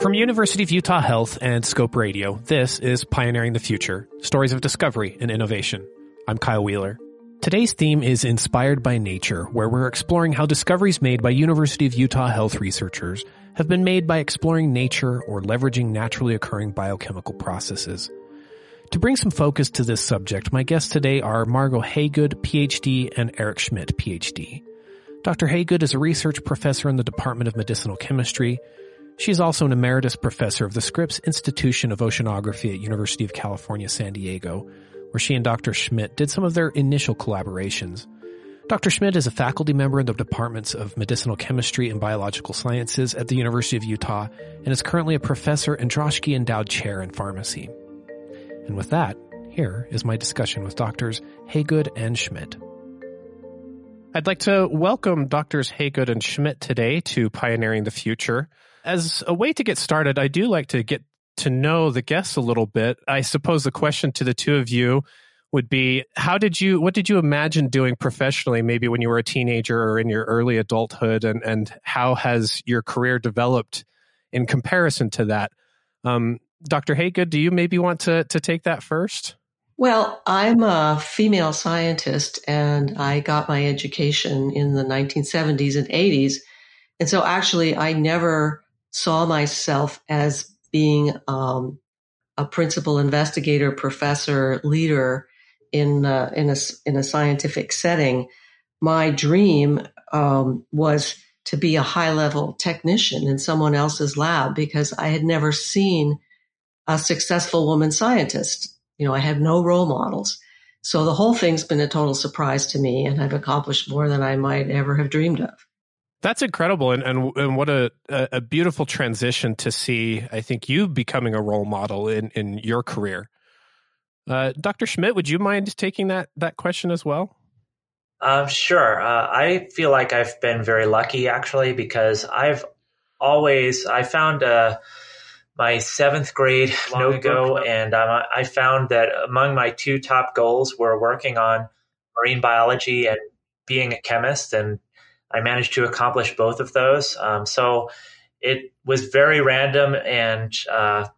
From University of Utah Health and Scope Radio, this is Pioneering the Future, Stories of Discovery and Innovation. I'm Kyle Wheeler. Today's theme is Inspired by Nature, where we're exploring how discoveries made by University of Utah Health researchers have been made by exploring nature or leveraging naturally occurring biochemical processes. To bring some focus to this subject, my guests today are Margo Haygood, PhD, and Eric Schmidt, PhD. Dr. Haygood is a research professor in the Department of Medicinal Chemistry, she is also an emeritus professor of the Scripps Institution of Oceanography at University of California, San Diego, where she and Dr. Schmidt did some of their initial collaborations. Dr. Schmidt is a faculty member in the departments of medicinal chemistry and biological sciences at the University of Utah and is currently a professor and Droschke Endowed Chair in Pharmacy. And with that, here is my discussion with doctors Haygood and Schmidt. I'd like to welcome doctors Haygood and Schmidt today to Pioneering the Future. As a way to get started, I do like to get to know the guests a little bit. I suppose the question to the two of you would be how did you what did you imagine doing professionally maybe when you were a teenager or in your early adulthood and and how has your career developed in comparison to that? Um, dr haygood do you maybe want to to take that first? Well i'm a female scientist and i got my education in the 1970s and 80s and so actually i never saw myself as being um, a principal investigator, professor, leader in uh, in a in a scientific setting. My dream um, was to be a high level technician in someone else's lab because I had never seen a successful woman scientist. You know, I had no role models. So the whole thing's been a total surprise to me, and I've accomplished more than I might ever have dreamed of. That's incredible, and and, and what a, a beautiful transition to see. I think you becoming a role model in in your career. Uh, Dr. Schmidt, would you mind taking that that question as well? Uh, sure. Uh, I feel like I've been very lucky actually because I've always I found uh, my seventh grade notebook, and um, I found that among my two top goals were working on marine biology and being a chemist and I managed to accomplish both of those. Um, so it was very random and uh,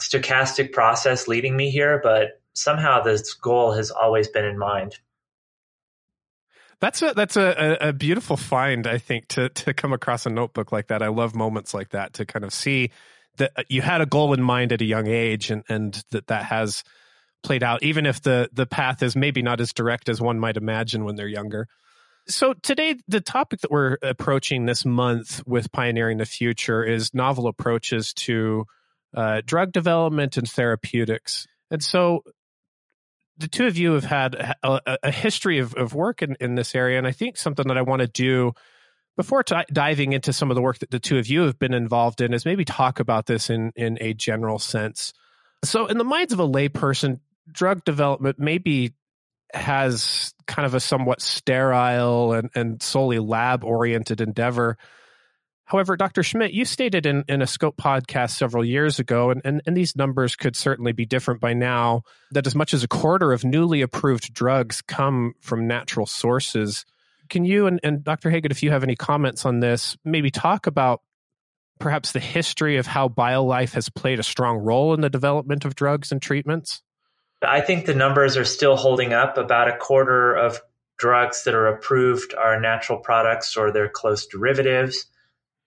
stochastic process leading me here, but somehow this goal has always been in mind. That's a that's a, a, beautiful find, I think, to to come across a notebook like that. I love moments like that to kind of see that you had a goal in mind at a young age, and and that that has played out, even if the the path is maybe not as direct as one might imagine when they're younger. So today, the topic that we're approaching this month with pioneering the future is novel approaches to uh, drug development and therapeutics. And so, the two of you have had a, a history of, of work in, in this area, and I think something that I want to do before t- diving into some of the work that the two of you have been involved in is maybe talk about this in in a general sense. So, in the minds of a layperson, drug development may be has kind of a somewhat sterile and, and solely lab oriented endeavor. However, Dr. Schmidt, you stated in, in a Scope podcast several years ago, and, and, and these numbers could certainly be different by now, that as much as a quarter of newly approved drugs come from natural sources. Can you and, and Dr. Haygood, if you have any comments on this, maybe talk about perhaps the history of how BioLife has played a strong role in the development of drugs and treatments? I think the numbers are still holding up. About a quarter of drugs that are approved are natural products or their close derivatives.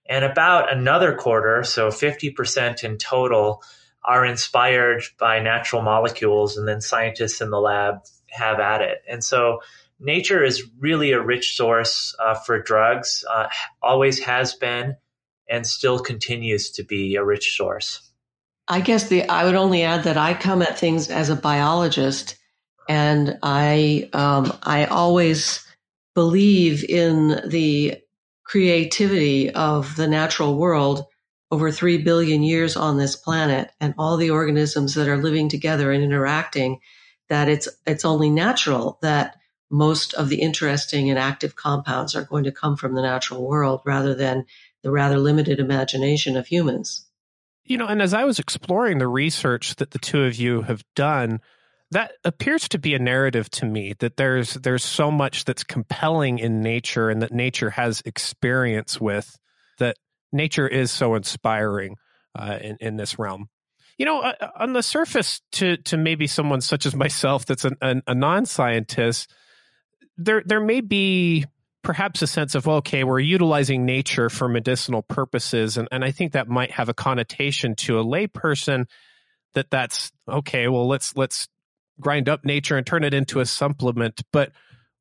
And about another quarter, so 50% in total, are inspired by natural molecules, and then scientists in the lab have at it. And so nature is really a rich source uh, for drugs, uh, always has been, and still continues to be a rich source. I guess the I would only add that I come at things as a biologist, and I um, I always believe in the creativity of the natural world over three billion years on this planet, and all the organisms that are living together and interacting. That it's it's only natural that most of the interesting and active compounds are going to come from the natural world rather than the rather limited imagination of humans. You know, and as I was exploring the research that the two of you have done, that appears to be a narrative to me that there's there's so much that's compelling in nature and that nature has experience with that nature is so inspiring. uh, in, in this realm. You know, uh, on the surface, to to maybe someone such as myself that's an, an, a non scientist, there there may be perhaps a sense of okay we're utilizing nature for medicinal purposes and, and i think that might have a connotation to a layperson that that's okay well let's let's grind up nature and turn it into a supplement. But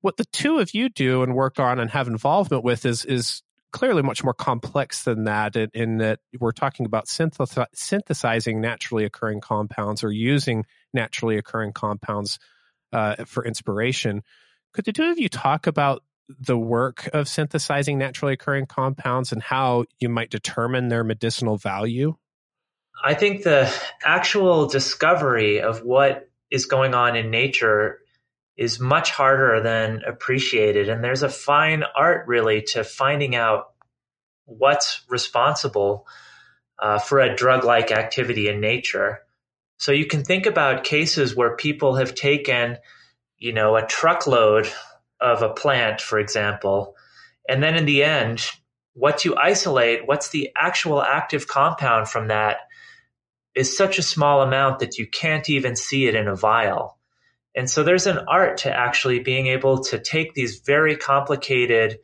what the two of you do and work on and have involvement with is is clearly much more complex than that in, in that we're talking about synthesizing naturally occurring compounds or using naturally occurring compounds uh, for inspiration. Could the two of you talk about the work of synthesizing naturally occurring compounds and how you might determine their medicinal value? I think the actual discovery of what is going on in nature is much harder than appreciated. And there's a fine art, really, to finding out what's responsible uh, for a drug like activity in nature. So you can think about cases where people have taken, you know, a truckload of a plant, for example, and then in the end, what you isolate, what's the actual active compound from that, is such a small amount that you can't even see it in a vial. And so there's an art to actually being able to take these very complicated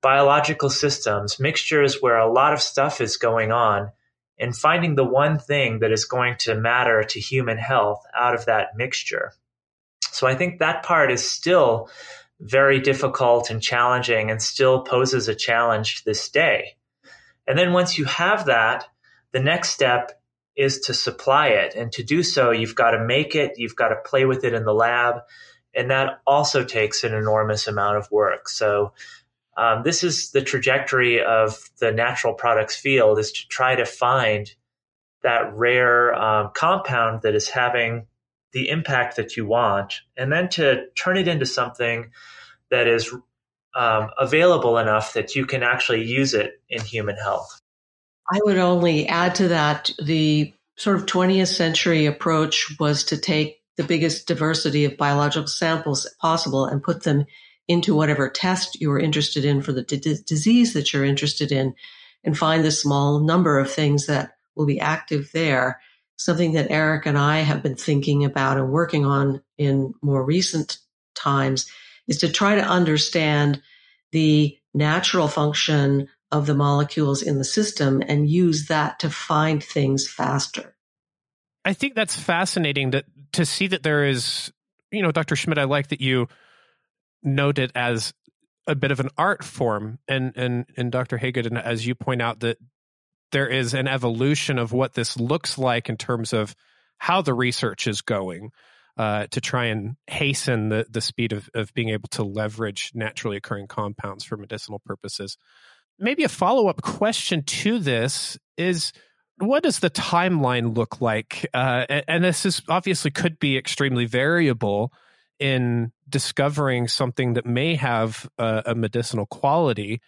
biological systems, mixtures where a lot of stuff is going on, and finding the one thing that is going to matter to human health out of that mixture. So I think that part is still very difficult and challenging and still poses a challenge to this day. And then once you have that, the next step is to supply it. And to do so, you've got to make it, you've got to play with it in the lab. And that also takes an enormous amount of work. So, um, this is the trajectory of the natural products field is to try to find that rare um, compound that is having the impact that you want, and then to turn it into something that is um, available enough that you can actually use it in human health. I would only add to that the sort of 20th century approach was to take the biggest diversity of biological samples possible and put them into whatever test you were interested in for the d- disease that you're interested in and find the small number of things that will be active there something that Eric and I have been thinking about and working on in more recent times is to try to understand the natural function of the molecules in the system and use that to find things faster. I think that's fascinating that to see that there is, you know, Dr. Schmidt, I like that you note it as a bit of an art form and and and Dr. Haygood and as you point out that there is an evolution of what this looks like in terms of how the research is going uh, to try and hasten the, the speed of, of being able to leverage naturally occurring compounds for medicinal purposes. Maybe a follow up question to this is what does the timeline look like? Uh, and this is obviously could be extremely variable in discovering something that may have a, a medicinal quality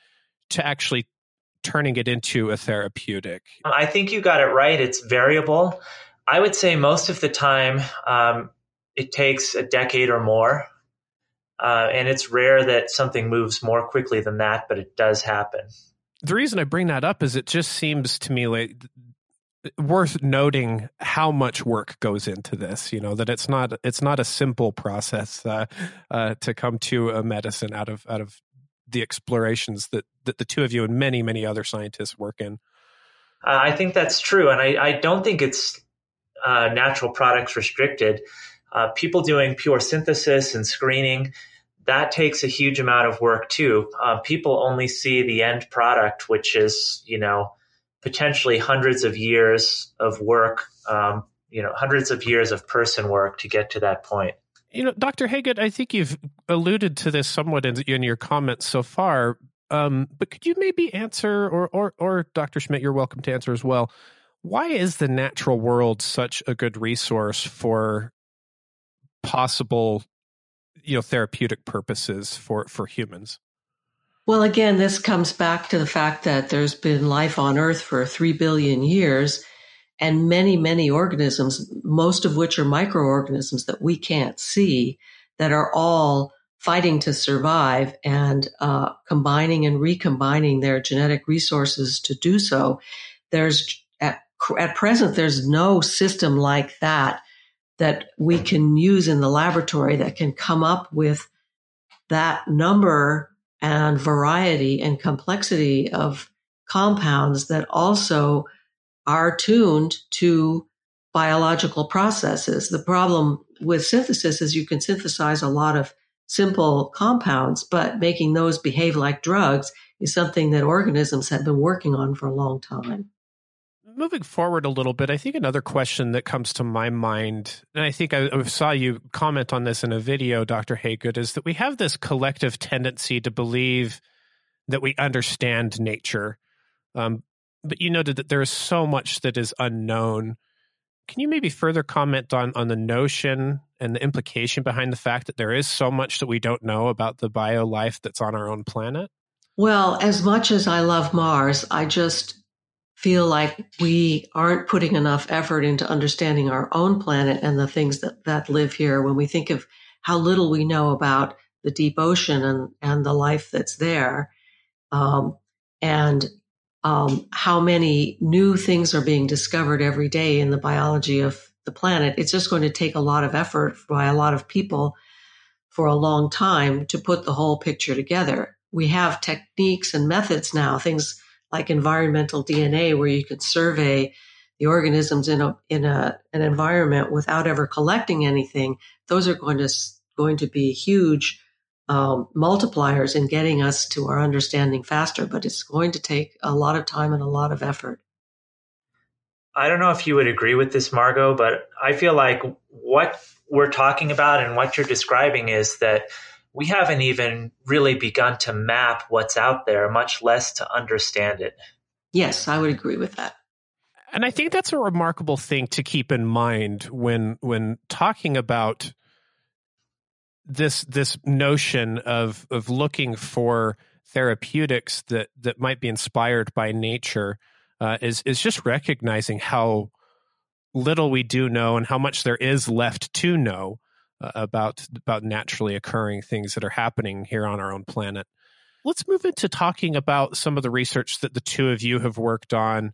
to actually turning it into a therapeutic? I think you got it right. It's variable. I would say most of the time um, it takes a decade or more. Uh, and it's rare that something moves more quickly than that, but it does happen. The reason I bring that up is it just seems to me like worth noting how much work goes into this you know that it's not it's not a simple process uh, uh, to come to a medicine out of out of the explorations that, that the two of you and many, many other scientists work in. Uh, I think that's true. And I, I don't think it's uh, natural products restricted. Uh, people doing pure synthesis and screening, that takes a huge amount of work too. Uh, people only see the end product, which is, you know, potentially hundreds of years of work, um, you know, hundreds of years of person work to get to that point. You know, Dr. Haygood, I think you've alluded to this somewhat in, in your comments so far, um, but could you maybe answer, or, or, or Dr. Schmidt, you're welcome to answer as well. Why is the natural world such a good resource for possible, you know, therapeutic purposes for for humans? Well, again, this comes back to the fact that there's been life on Earth for three billion years, and many, many organisms, most of which are microorganisms that we can't see, that are all fighting to survive and uh, combining and recombining their genetic resources to do so. There's at at present, there's no system like that that we can use in the laboratory that can come up with that number and variety and complexity of compounds that also are tuned to biological processes. The problem with synthesis is you can synthesize a lot of simple compounds, but making those behave like drugs is something that organisms have been working on for a long time. Moving forward a little bit, I think another question that comes to my mind, and I think I, saw you comment on this in a video, Dr. Haygood, is that we have this collective tendency to believe that we understand nature. Um, but you noted that there is so much that is unknown. Can you maybe further comment on on the notion and the implication behind the fact that there is so much that we don't know about the bio life that's on our own planet? Well, as much as I love Mars, I just feel like we aren't putting enough effort into understanding our own planet and the things that, that live here when we think of how little we know about the deep ocean and, and the life that's there. Um, and um, how many new things are being discovered every day in the biology of the planet. It's just going to take a lot of effort by a lot of people for a long time to put the whole picture together. We have techniques and methods now, things like environmental DNA, where you can survey the organisms in a in a an environment without ever collecting anything. Those are going to going to be huge um, multipliers in getting us to our understanding faster, but it's going to take a lot of time and a lot of effort. I don't know if you would agree with this, Margo, but I feel like what we're talking about and what you're describing is that we haven't even really begun to map what's out there, much less to understand it. Yes, I would agree with that. And I think that's a remarkable thing to keep in mind when when talking about this this notion of of looking for therapeutics that that might be inspired by nature uh, is is just recognizing how little we do know and how much there is left to know uh, about about naturally occurring things that are happening here on our own planet. Let's move into talking about some of the research that the two of you have worked on,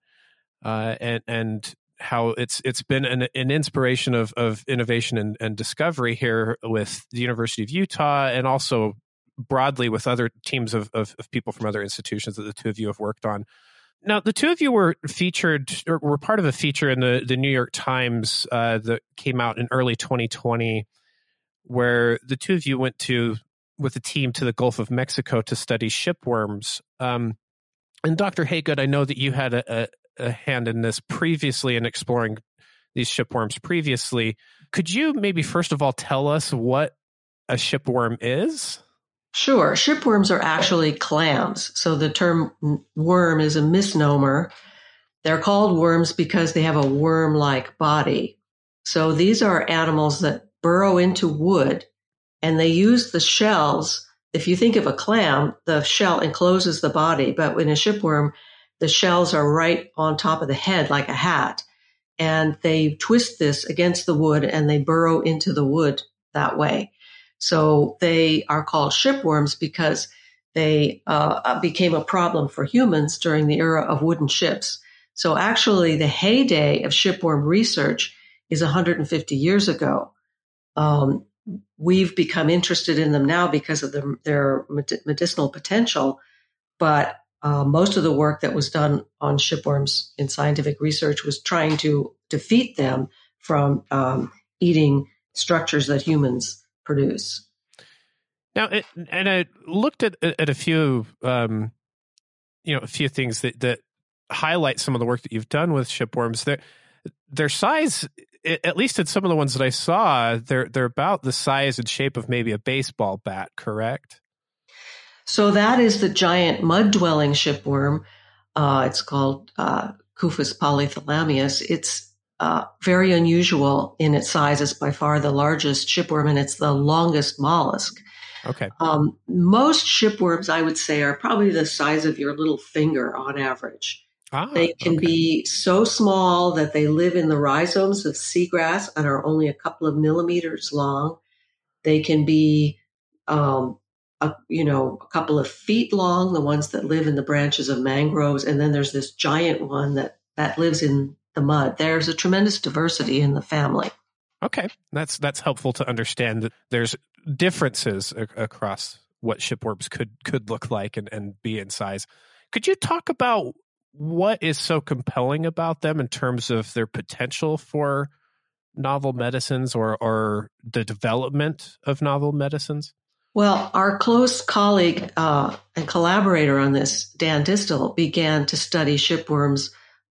uh, and and how it's it's been an, an inspiration of of innovation and, and discovery here with the University of Utah and also broadly with other teams of, of, of people from other institutions that the two of you have worked on. Now, the two of you were featured or were part of a feature in the, the New York Times uh, that came out in early 2020, where the two of you went to with a team to the Gulf of Mexico to study shipworms. Um, and Dr. Haygood, I know that you had a, a, a hand in this previously in exploring these shipworms previously. Could you maybe first of all tell us what a shipworm is? Sure. Shipworms are actually clams. So the term worm is a misnomer. They're called worms because they have a worm like body. So these are animals that burrow into wood and they use the shells. If you think of a clam, the shell encloses the body, but in a shipworm, the shells are right on top of the head like a hat. And they twist this against the wood and they burrow into the wood that way. So they are called shipworms because they uh, became a problem for humans during the era of wooden ships. So actually, the heyday of shipworm research is 150 years ago. Um, we've become interested in them now because of the, their medicinal potential, but uh, most of the work that was done on shipworms in scientific research was trying to defeat them from um, eating structures that humans produce. Now, it, and I looked at at a few, um, you know, a few things that that highlight some of the work that you've done with shipworms. Their their size, at least in some of the ones that I saw, they're they're about the size and shape of maybe a baseball bat. Correct? So that is the giant mud dwelling shipworm. Uh, it's called uh, polythalamius. It's uh, very unusual in its size. It's by far the largest shipworm and it's the longest mollusk. Okay. Um, most shipworms, I would say, are probably the size of your little finger on average. Ah, they can okay. be so small that they live in the rhizomes of seagrass and are only a couple of millimeters long. They can be, um, a, you know, a couple of feet long, the ones that live in the branches of mangroves. And then there's this giant one that, that lives in the mud. There's a tremendous diversity in the family. Okay, that's that's helpful to understand that there's differences a- across what shipworms could could look like and, and be in size. Could you talk about what is so compelling about them in terms of their potential for novel medicines or or the development of novel medicines? Well, our close colleague uh, and collaborator on this, Dan Distel, began to study shipworms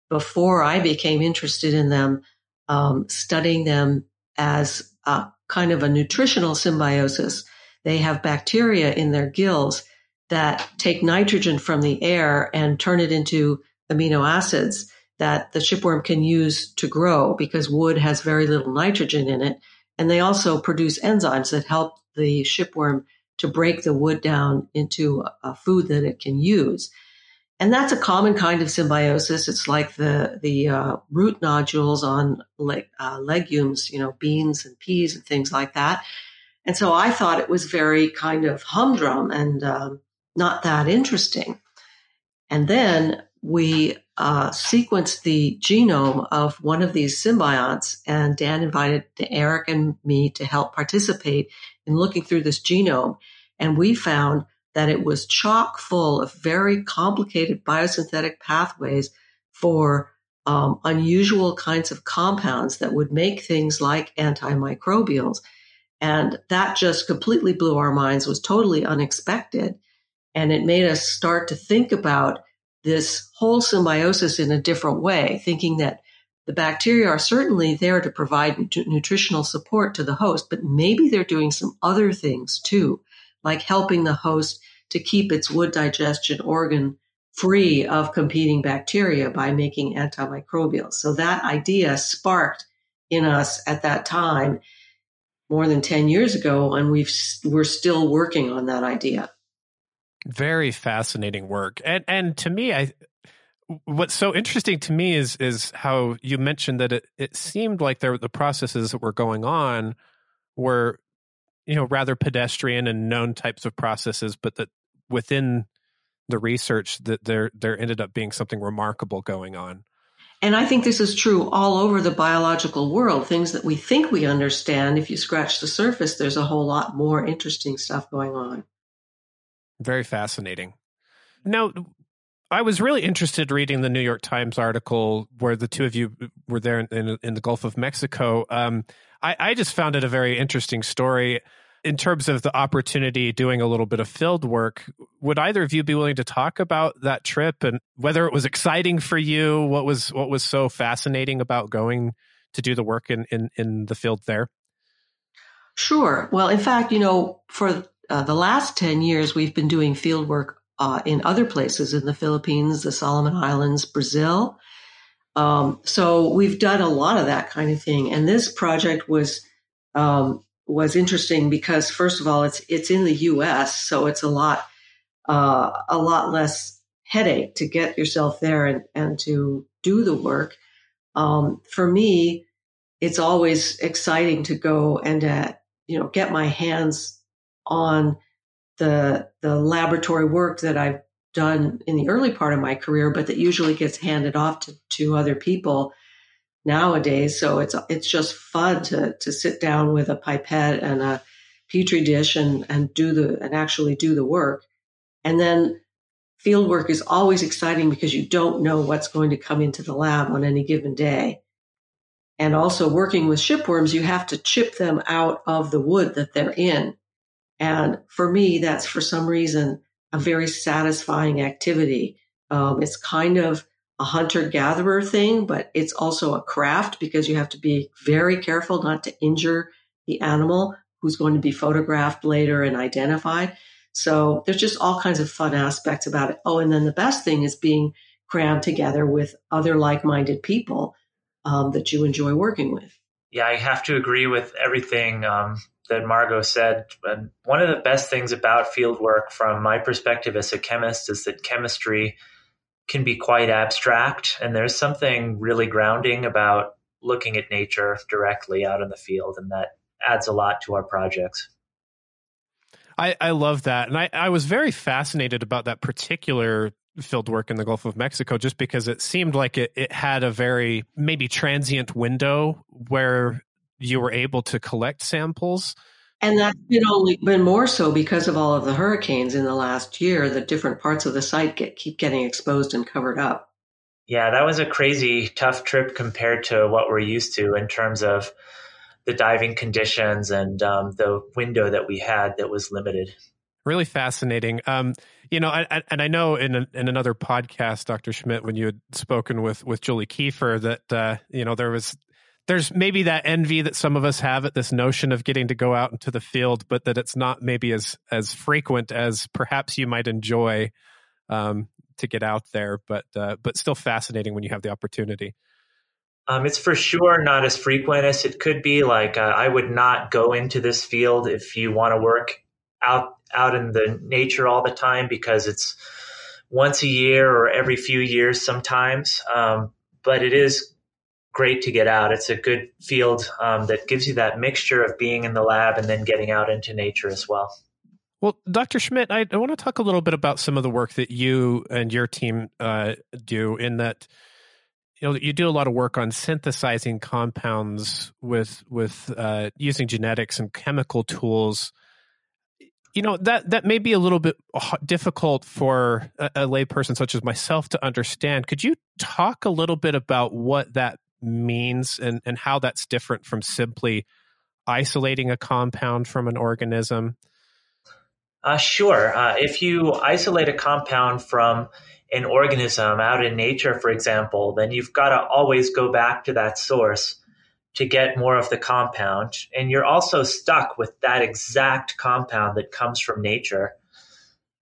before I became interested in them, um, studying them as a kind of a nutritional symbiosis. They have bacteria in their gills that take nitrogen from the air and turn it into amino acids that the shipworm can use to grow because wood has very little nitrogen in it. And they also produce enzymes that help the shipworm to break the wood down into a food that it can use. And that's a common kind of symbiosis. It's like the the uh, root nodules on le- uh, legumes, you know, beans and peas and things like that. And so I thought it was very kind of humdrum and um, not that interesting. And then we uh, sequenced the genome of one of these symbionts, and Dan invited Eric and me to help participate in looking through this genome. And we found that it was chock full of very complicated biosynthetic pathways for um, unusual kinds of compounds that would make things like antimicrobials. And that just completely blew our minds, was totally unexpected. And it made us start to think about this whole symbiosis in a different way, thinking that the bacteria are certainly there to provide nutritional support to the host, but maybe they're doing some other things too, like helping the host to keep its wood digestion organ free of competing bacteria by making antimicrobials. So that idea sparked in us at that time more than 10 years ago, and we've, we're still working on that idea. Very fascinating work. And and to me, I what's so interesting to me is is how you mentioned that it, it seemed like there the processes that were going on were you know rather pedestrian and known types of processes, but that within the research that there there ended up being something remarkable going on. And I think this is true all over the biological world. Things that we think we understand, if you scratch the surface, there's a whole lot more interesting stuff going on. Very fascinating. Now, I was really interested reading the New York Times article where the two of you were there in, in, in the Gulf of Mexico. Um, I, I, just found it a very interesting story in terms of the opportunity doing a little bit of field work. Would either of you be willing to talk about that trip and whether it was exciting for you? What was what was so fascinating about going to do the work in in, in the field there? Sure. Well, in fact, you know, for uh, the last 10 years, we've been doing field work uh, in other places in the Philippines, the Solomon Islands, Brazil. Um, so we've done a lot of that kind of thing. And this project was um, was interesting because, first of all, it's it's in the U.S., so it's a lot uh, a lot less headache to get yourself there and, and to do the work. Um, for me, it's always exciting to go and uh, you know get my hands on the the laboratory work that I've done in the early part of my career, but that usually gets handed off to, to other people nowadays. So it's it's just fun to to sit down with a pipette and a petri dish and and do the and actually do the work. And then field work is always exciting because you don't know what's going to come into the lab on any given day. And also working with shipworms, you have to chip them out of the wood that they're in. And for me, that's for some reason a very satisfying activity. Um, it's kind of a hunter gatherer thing, but it's also a craft because you have to be very careful not to injure the animal who's going to be photographed later and identified. So there's just all kinds of fun aspects about it. Oh, and then the best thing is being crammed together with other like minded people um, that you enjoy working with. Yeah, I have to agree with everything um, that Margo said. And one of the best things about field work, from my perspective as a chemist, is that chemistry can be quite abstract. And there's something really grounding about looking at nature directly out in the field. And that adds a lot to our projects. I, I love that. And I, I was very fascinated about that particular field work in the Gulf of Mexico just because it seemed like it, it had a very maybe transient window where you were able to collect samples. And that's been only been more so because of all of the hurricanes in the last year. The different parts of the site get keep getting exposed and covered up. Yeah, that was a crazy tough trip compared to what we're used to in terms of the diving conditions and um, the window that we had that was limited. Really fascinating. Um, you know, I, I, and I know in a, in another podcast, Dr. Schmidt, when you had spoken with with Julie Kiefer, that uh, you know there was there's maybe that envy that some of us have at this notion of getting to go out into the field, but that it's not maybe as as frequent as perhaps you might enjoy um, to get out there. But uh, but still fascinating when you have the opportunity. Um, it's for sure not as frequent as it could be. Like uh, I would not go into this field if you want to work out out in the nature all the time because it's once a year or every few years sometimes. Um, but it is great to get out. It's a good field um, that gives you that mixture of being in the lab and then getting out into nature as well. Well, Dr. Schmidt, I, I want to talk a little bit about some of the work that you and your team uh, do. In that, you know, you do a lot of work on synthesizing compounds with with uh, using genetics and chemical tools you know that that may be a little bit difficult for a, a layperson such as myself to understand. Could you talk a little bit about what that means and and how that's different from simply isolating a compound from an organism? Uh, sure. Uh, if you isolate a compound from an organism out in nature, for example, then you've got to always go back to that source to get more of the compound. And you're also stuck with that exact compound that comes from nature.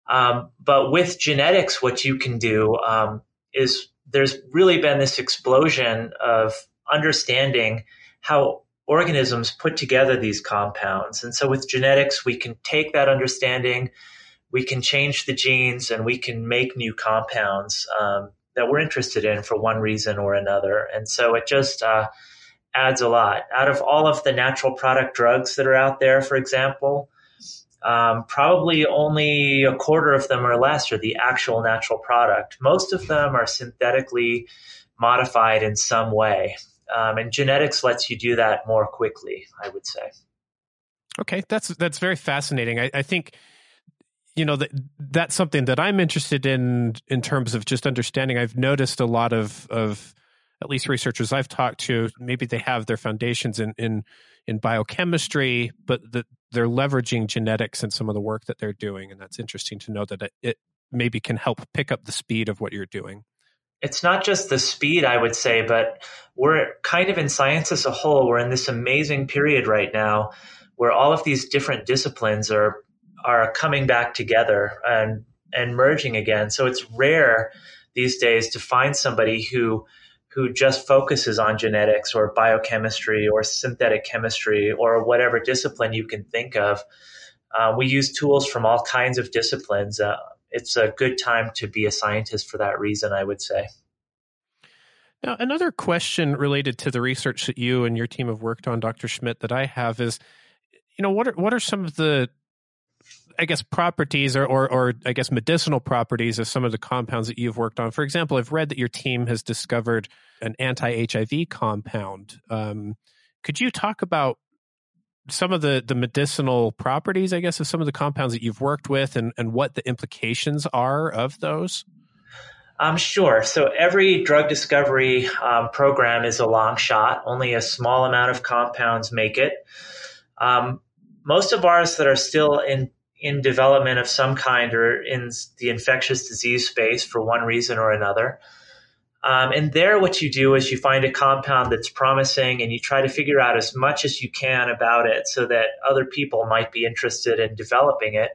Um, but with genetics, what you can do um, is there's really been this explosion of understanding how organisms put together these compounds. And so with genetics, we can take that understanding, we can change the genes, and we can make new compounds um, that we're interested in for one reason or another. And so it just uh, adds a lot. Out of all of the natural product drugs that are out there, for example, um, probably only a quarter of them or less are the actual natural product. Most of them are synthetically modified in some way. Um, and genetics lets you do that more quickly, I would say. Okay, that's that's very fascinating. I, I think you know that that's something that I'm interested in in terms of just understanding. I've noticed a lot of of at least researchers I've talked to, maybe they have their foundations in in, in biochemistry, but they're leveraging genetics and some of the work that they're doing, and that's interesting to know that it, it maybe can help pick up the speed of what you're doing. It's not just the speed, I would say, but we're kind of in science as a whole. We're in this amazing period right now where all of these different disciplines are are coming back together and and merging again. So it's rare these days to find somebody who who just focuses on genetics or biochemistry or synthetic chemistry or whatever discipline you can think of. Uh, we use tools from all kinds of disciplines. Uh, it's a good time to be a scientist for that reason, I would say. Now, another question related to the research that you and your team have worked on, Dr. Schmidt, that I have is, you know, what are what are some of the I guess properties or, or, or I guess medicinal properties of some of the compounds that you've worked on. For example, I've read that your team has discovered an anti-HIV compound. Um, could you talk about some of the the medicinal properties, I guess, of some of the compounds that you've worked with, and and what the implications are of those? Um, sure. So every drug discovery um, program is a long shot. Only a small amount of compounds make it. Um, most of ours that are still in in development of some kind or in the infectious disease space for one reason or another. Um, and there, what you do is you find a compound that's promising and you try to figure out as much as you can about it so that other people might be interested in developing it.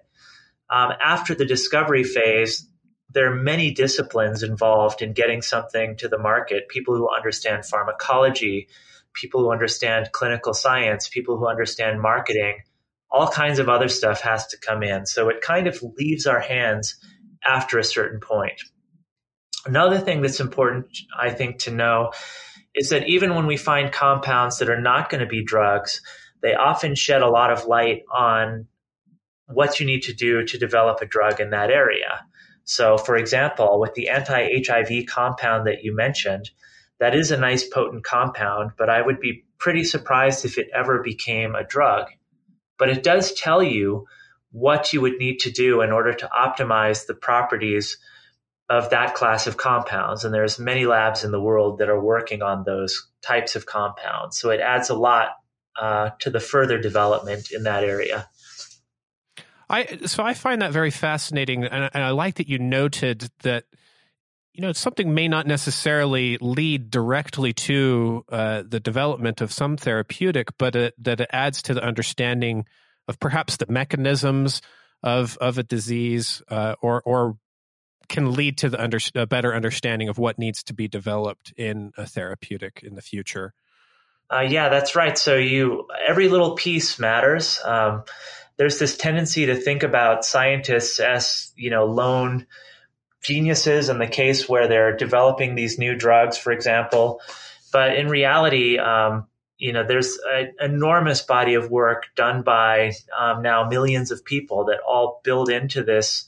Um, after the discovery phase, there are many disciplines involved in getting something to the market people who understand pharmacology, people who understand clinical science, people who understand marketing all kinds of other stuff has to come in. So it kind of leaves our hands after a certain point. Another thing that's important, I think, to know is that even when we find compounds that are not going to be drugs, they often shed a lot of light on what you need to do to develop a drug in that area. So, for example, with the anti HIV compound that you mentioned, that is a nice potent compound, but I would be pretty surprised if it ever became a drug. But it does tell you what you would need to do in order to optimize the properties of that class of compounds. And there's many labs in the world that are working on those types of compounds. So it adds a lot uh, to the further development in that area. I so I find that very fascinating, and, and I like that you noted that you know something may not necessarily lead directly to uh, the development of some therapeutic, but it, that it adds to the understanding of perhaps the mechanisms of of a disease, uh, or or can lead to the under, a better understanding of what needs to be developed in a therapeutic in the future. Uh, yeah, that's right. So you every little piece matters. Um, there's this tendency to think about scientists as you know lone geniuses in the case where they're developing these new drugs, for example. But in reality, um, you know, there's an enormous body of work done by um, now millions of people that all build into this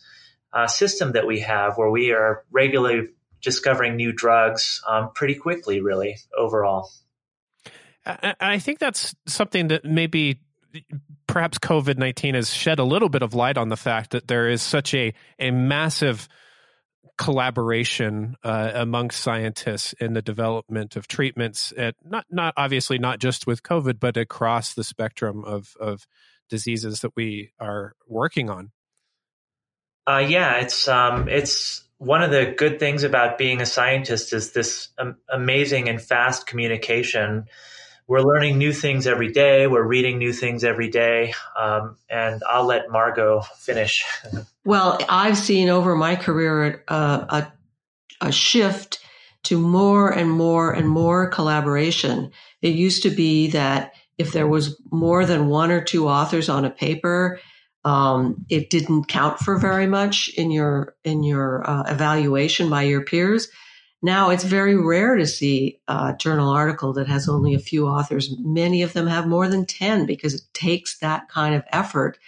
uh, system that we have, where we are regularly discovering new drugs um, pretty quickly, really overall. I think that's something that maybe perhaps COVID 19 has shed a little bit of light on the fact that there is such a, a massive collaboration uh, among scientists in the development of treatments at not not obviously not just with COVID, but across the spectrum of of diseases that we are working on. Uh, yeah, it's um, it's one of the good things about being a scientist is this um, amazing and fast communication we're learning new things every day. We're reading new things every day. Um, and I'll let Margo finish. well, I've seen over my career uh, a, a shift to more and more and more collaboration. It used to be that if there was more than one or two authors on a paper, um, it didn't count for very much in your in your uh, evaluation by your peers. Now it's very rare to see a journal article that has only a few authors. Many of them have more than 10 because it takes that kind of effort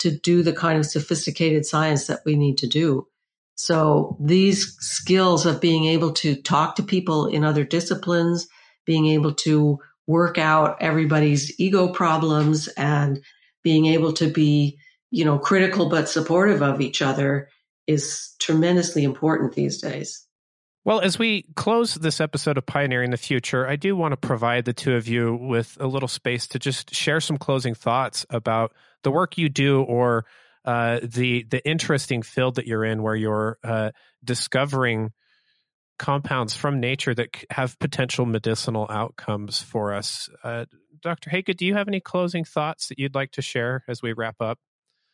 to do the kind of sophisticated science that we need to do. So these skills of being able to talk to people in other disciplines, being able to work out everybody's ego problems and being able to be, you know, critical but supportive of each other is tremendously important these days. Well, as we close this episode of Pioneering the Future, I do want to provide the two of you with a little space to just share some closing thoughts about the work you do or uh, the the interesting field that you're in, where you're uh, discovering compounds from nature that have potential medicinal outcomes for us. Uh, Dr. Haygood, do you have any closing thoughts that you'd like to share as we wrap up?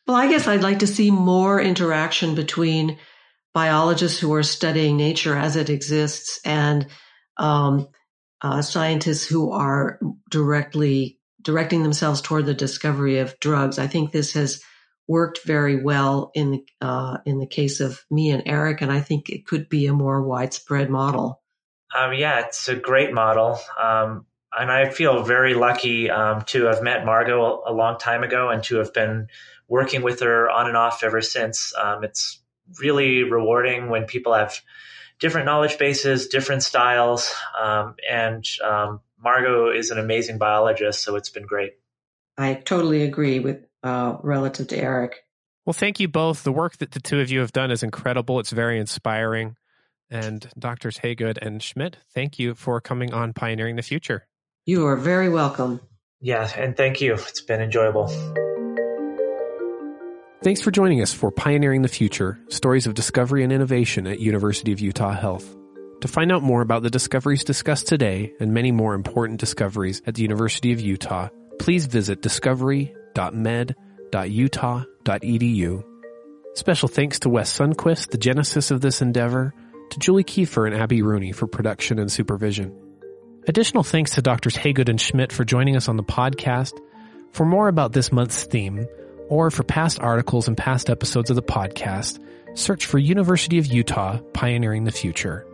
Well, I guess I'd like to see more interaction between biologists who are studying nature as it exists and um, uh, scientists who are directly directing themselves toward the discovery of drugs. I think this has worked very well in the uh, in the case of me and Eric, and I think it could be a more widespread model. Um, yeah, it's a great model. Um, and I feel very lucky um, to have met Margo a long time ago and to have been working with her on and off ever since. Um, it's really rewarding when people have different knowledge bases, different styles, um, and um, Margo is an amazing biologist, so it's been great. I totally agree with uh, relative to Eric. Well, thank you both. The work that the two of you have done is incredible. It's very inspiring. And Doctors Haygood and Schmidt, thank you for coming on Pioneering the Future. You are very welcome. Yeah, and thank you. It's been enjoyable. Thanks for joining us for Pioneering the Future, Stories of Discovery and Innovation at University of Utah Health. To find out more about the discoveries discussed today and many more important discoveries at the University of Utah, please visit discovery.med.utah.edu. Special thanks to Wes Sundquist, the genesis of this endeavor, to Julie Kiefer and Abby Rooney for production and supervision. Additional thanks to Drs. Haygood and Schmidt for joining us on the podcast. For more about this month's theme, or for past articles and past episodes of the podcast, search for University of Utah Pioneering the Future.